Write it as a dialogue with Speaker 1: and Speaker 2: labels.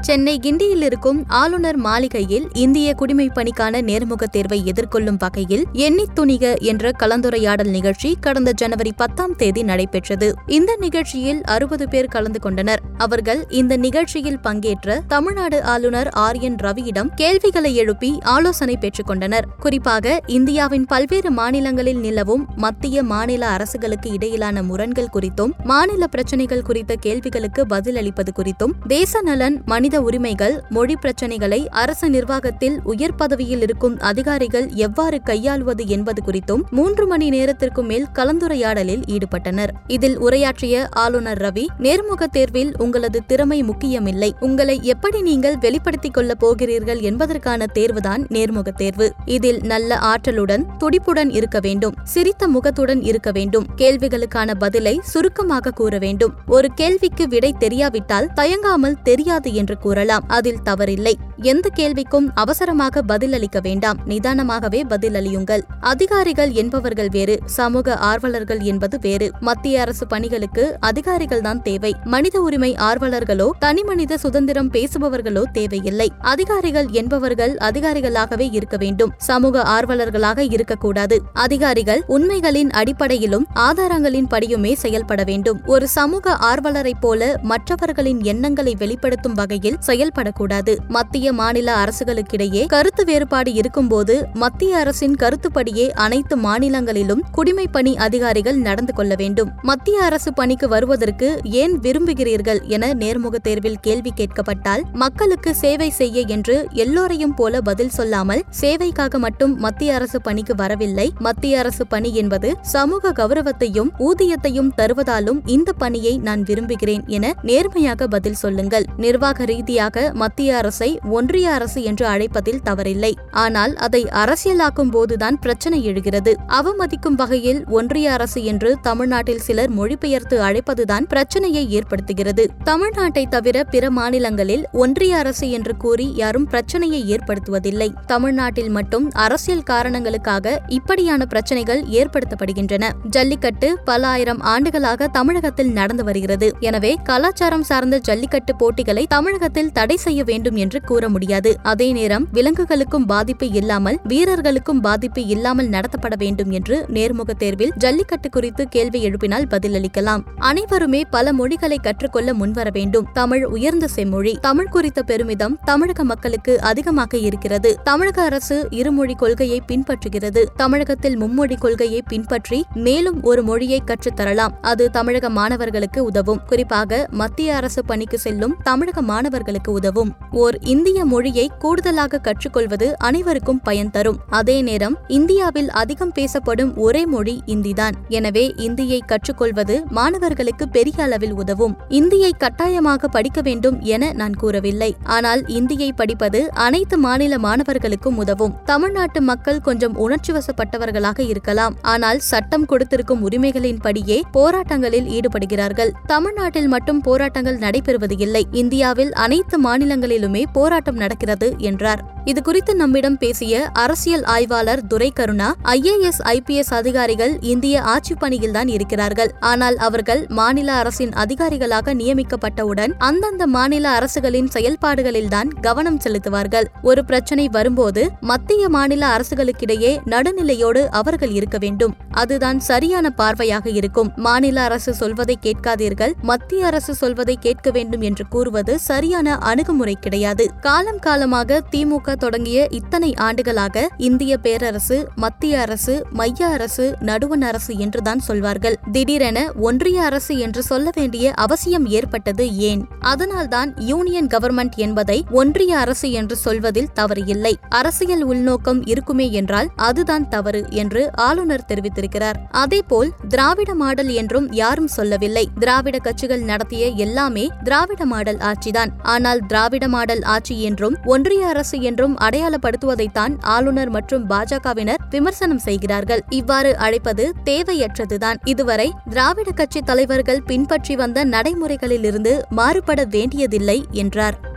Speaker 1: சென்னை கிண்டியில் இருக்கும் ஆளுநர் மாளிகையில் இந்திய குடிமை பணிக்கான நேர்முக தேர்வை எதிர்கொள்ளும் வகையில் எண்ணித் துணிக என்ற கலந்துரையாடல் நிகழ்ச்சி கடந்த ஜனவரி பத்தாம் தேதி நடைபெற்றது. இந்த நிகழ்ச்சியில் அறுபது பேர் கலந்து கொண்டனர். அவர்கள் இந்த நிகழ்ச்சியில் பங்கேற்ற தமிழ்நாடு ஆளுநர் ஆர். என். ரவியிடம் கேள்விகளை எழுப்பி ஆலோசனை பெற்றுக் கொண்டனர். குறிப்பாக இந்தியாவின் பல்வேறு மாநிலங்களில் நிலவும் மத்திய மாநில அரசுகளுக்கு இடையிலான முரண்கள் குறித்தும் மாநில பிரச்சினைகள் குறித்த கேள்விகளுக்கு பதிலளிப்பது குறித்தும் தேச நலன் மனித உரிமைகள் மொழி பிரச்சினைகளை அரசு நிர்வாகத்தில் உயர் பதவியில் இருக்கும் அதிகாரிகள் எவ்வாறு கையாளுவது என்பது குறித்தும் மூன்று மணி நேரத்திற்கு மேல் கலந்துரையாடலில் ஈடுபட்டனர். இதில் உரையாற்றிய ஆளுநர் ரவி நேர்முக தேர்வில் உங்களது திறமை முக்கியமில்லை. உங்களை எப்படி நீங்கள் வெளிப்படுத்திக் கொள்ளப் போகிறீர்கள் என்பதற்கான தேர்வுதான் நேர்முக தேர்வு. இதில் நல்ல ஆற்றலுடன் துடிப்புடன் இருக்க வேண்டும். சிரித்த முகத்துடன் இருக்க வேண்டும். கேள்விகளுக்கான பதிலை சுருக்கமாக கூற வேண்டும். ஒரு கேள்விக்கு விடை தெரியாவிட்டால் தயங்காமல் தெரியாது என்று கூறலாம். அதில் தவறில்லை. எந்த கேள்விக்கும் அவசரமாக பதிலளிக்க வேண்டாம். நிதானமாகவே பதிலளியுங்கள். அதிகாரிகள் என்பவர்கள் வேறு சமூக ஆர்வலர்கள் என்பது வேறு. மத்திய அரசு பணிகளுக்கு அதிகாரிகள் தான் தேவை. மனித உரிமை ஆர்வலர்களோ தனிமனித சுதந்திரம் பேசுபவர்களோ தேவையில்லை. அதிகாரிகள் என்பவர்கள் அதிகாரிகளாகவே இருக்க வேண்டும். சமூக ஆர்வலர்களாக இருக்கக்கூடாது. அதிகாரிகள் உண்மைகளின் அடிப்படையிலும் ஆதாரங்களின் படியுமே செயல்பட வேண்டும். ஒரு சமூக ஆர்வலரைப் போல மற்றவர்களின் எண்ணங்களை வெளிப்படுத்தும் வகையில் செயல்படக்கூடாது. மத்திய மாநில அரசுகளுக்கிடையே கருத்து வேறுபாடு இருக்கும்போது மத்திய அரசின் கருத்துப்படியே அனைத்து மாநிலங்களிலும் குடிமை பணி அதிகாரிகள் நடந்து கொள்ள வேண்டும். மத்திய அரசு பணிக்கு வருவதற்கு ஏன் விரும்புகிறீர்கள் என நேர்முக தேர்வில் கேள்வி கேட்கப்பட்டால் மக்களுக்கு சேவை செய்ய என்று எல்லோரையும் போல பதில் சொல்லாமல் சேவைக்காக மட்டும் மத்திய அரசு பணிக்கு வரவில்லை. மத்திய அரசு பணி என்பது சமூக கௌரவத்தையும் ஊதியத்தையும் தருவதாலும் இந்த பணியை நான் விரும்புகிறேன் என நேர்மையாக பதில் சொல்லுங்கள். நிர்வாக ரீதியாக மத்திய அரசை ஒன்றிய அரசு என்று அழைப்பதில் தவறில்லை. ஆனால் அதை அரசியலாக்கும் போதுதான் பிரச்சனை எழுகிறது. அவமதிக்கும் வகையில் ஒன்றிய அரசு என்று தமிழ்நாட்டில் சிலர் மொழிபெயர்த்து அழைப்பதுதான் பிரச்சனையை ஏற்படுத்துகிறது. தமிழ்நாட்டை தவிர பிற மாநிலங்களில் ஒன்றிய அரசு என்று கூறி யாரும் பிரச்சனையை ஏற்படுத்துவதில்லை. தமிழ்நாட்டில் மட்டும் அரசியல் காரணங்களுக்காக இப்படியான பிரச்சனைகள் ஏற்படுத்தப்படுகின்றன. ஜல்லிக்கட்டு பல ஆயிரம் ஆண்டுகளாக தமிழகத்தில் நடந்து வருகிறது. எனவே கலாச்சாரம் சார்ந்த ஜல்லிக்கட்டு போட்டிகளை தமிழகத்தில் தடை செய்ய வேண்டும் என்று கூற முடியாது. அதே நேரம் விலங்குகளுக்கும் பாதிப்பு இல்லாமல் வீரர்களுக்கும் பாதிப்பு இல்லாமல் நடத்தப்பட வேண்டும் என்று நேர்முக தேர்வில் ஜல்லிக்கட்டு குறித்து கேள்வி எழுப்பினால் பதிலளிக்கலாம். அனைவருமே பல மொழிகளை கற்றுக்கொள்ள முன்வர வேண்டும். தமிழ் உயர்ந்த செம்மொழி. தமிழ் குறித்த பெருமிதம் தமிழக மக்களுக்கு அதிகமாக இருக்கிறது. தமிழக அரசு இருமொழி கொள்கையை பின்பற்றுகிறது. தமிழகத்தில் மும்மொழி கொள்கையை பின்பற்றி மேலும் ஒரு மொழியை கற்றுத்தரலாம் அது தமிழக மாணவர்களுக்கு உதவும். குறிப்பாக மத்திய அரசு பணிக்கு செல்லும் தமிழக மாணவர்களுக்கு உதவும். ஓர் இந்திய மொழியை கூடுதலாக கற்றுக்கொள்வது அனைவருக்கும் பயன் தரும். அதே நேரம் இந்தியாவில் அதிகம் பேசப்படும் ஒரே மொழி இந்திதான். எனவே இந்தியை கற்றுக்கொள்வது மாணவர்களுக்கு பெரிய அளவில் உதவும். இந்தியை கட்டாயமாக படிக்க வேண்டும் என நான் கூறவில்லை. ஆனால் இந்தியை படிப்பது அனைத்து மாநில மாணவர்களுக்கும் உதவும். தமிழ்நாட்டு மக்கள் கொஞ்சம் உணர்ச்சி வசப்பட்டவர்களாக இருக்கலாம். ஆனால் சட்டம் கொடுத்திருக்கும் உரிமைகளின்படியே போராட்டங்களில் ஈடுபடுகிறார்கள். தமிழ்நாட்டில் மட்டும் போராட்டங்கள் நடைபெறுவது இல்லை இந்தியாவில் அனைத்து மாநிலங்களிலுமே போராட்டம் நடக்கிறது என்றார். இது குறித்து நம்மிடம் பேசிய அரசியல் ஆய்வாளர் துரை கருணா ஐஏஎஸ் ஐபிஎஸ் அதிகாரிகள் இந்திய ஆட்சி பணியில்தான் இருக்கிறார்கள். ஆனால் அவர்கள் மாநில அரசின் அதிகாரிகளாக நியமிக்கப்பட்டவுடன் அந்தந்த மாநில அரசுகளின் செயல்பாடுகளில்தான் கவனம் செலுத்துவார்கள். ஒரு பிரச்சனை வரும்போது மத்திய மாநில அரசுகளுக்கிடையே நடுநிலையோடு அவர்கள் இருக்க வேண்டும். அதுதான் சரியான பார்வையாக இருக்கும். மாநில அரசு சொல்வதை கேட்காதீர்கள். மத்திய அரசு சொல்வதை கேட்க வேண்டும் என்று கூறுவது சரியான அணுகுமுறை கிடையாது. காலம் காலமாக திமுக தொடங்கிய இத்தனை ஆண்டுகளாக இந்திய பேரரசு மத்திய அரசு மைய அரசு நடுவண் அரசு என்றுதான் சொல்வார்கள். திடீரென ஒன்றிய அரசு என்று சொல்ல வேண்டிய அவசியம் ஏற்பட்டது ஏன்? அதனால்தான் யூனியன் கவர்மெண்ட் என்பதை ஒன்றிய அரசு என்று சொல்வதில் தவறு இல்லை. அரசியல் உள்நோக்கம் இருக்குமே என்றால் அதுதான் தவறு என்று ஆளுநர் தெரிவித்திருக்கிறார். அதேபோல் திராவிட மாடல் என்றும் யாரும் சொல்லவில்லை. திராவிட கட்சிகள் நடத்திய எல்லாமே திராவிட மாடல் ஆட்சிதான். ஆனால் திராவிட மாடல் ஆட்சி என்றும் ஒன்றிய அரசு என்றும் அடையாளப்படுத்துவதைத்தான் ஆளுநர் மற்றும் பாஜகவினர் விமர்சனம் செய்கிறார்கள். இவ்வாறு அழைப்பது தேவையற்றதுதான். இதுவரை திராவிட கட்சி தலைவர்கள் பின்பற்றி வந்த நடைமுறைகளிலிருந்து மாறுபட வேண்டியதில்லை என்றார்.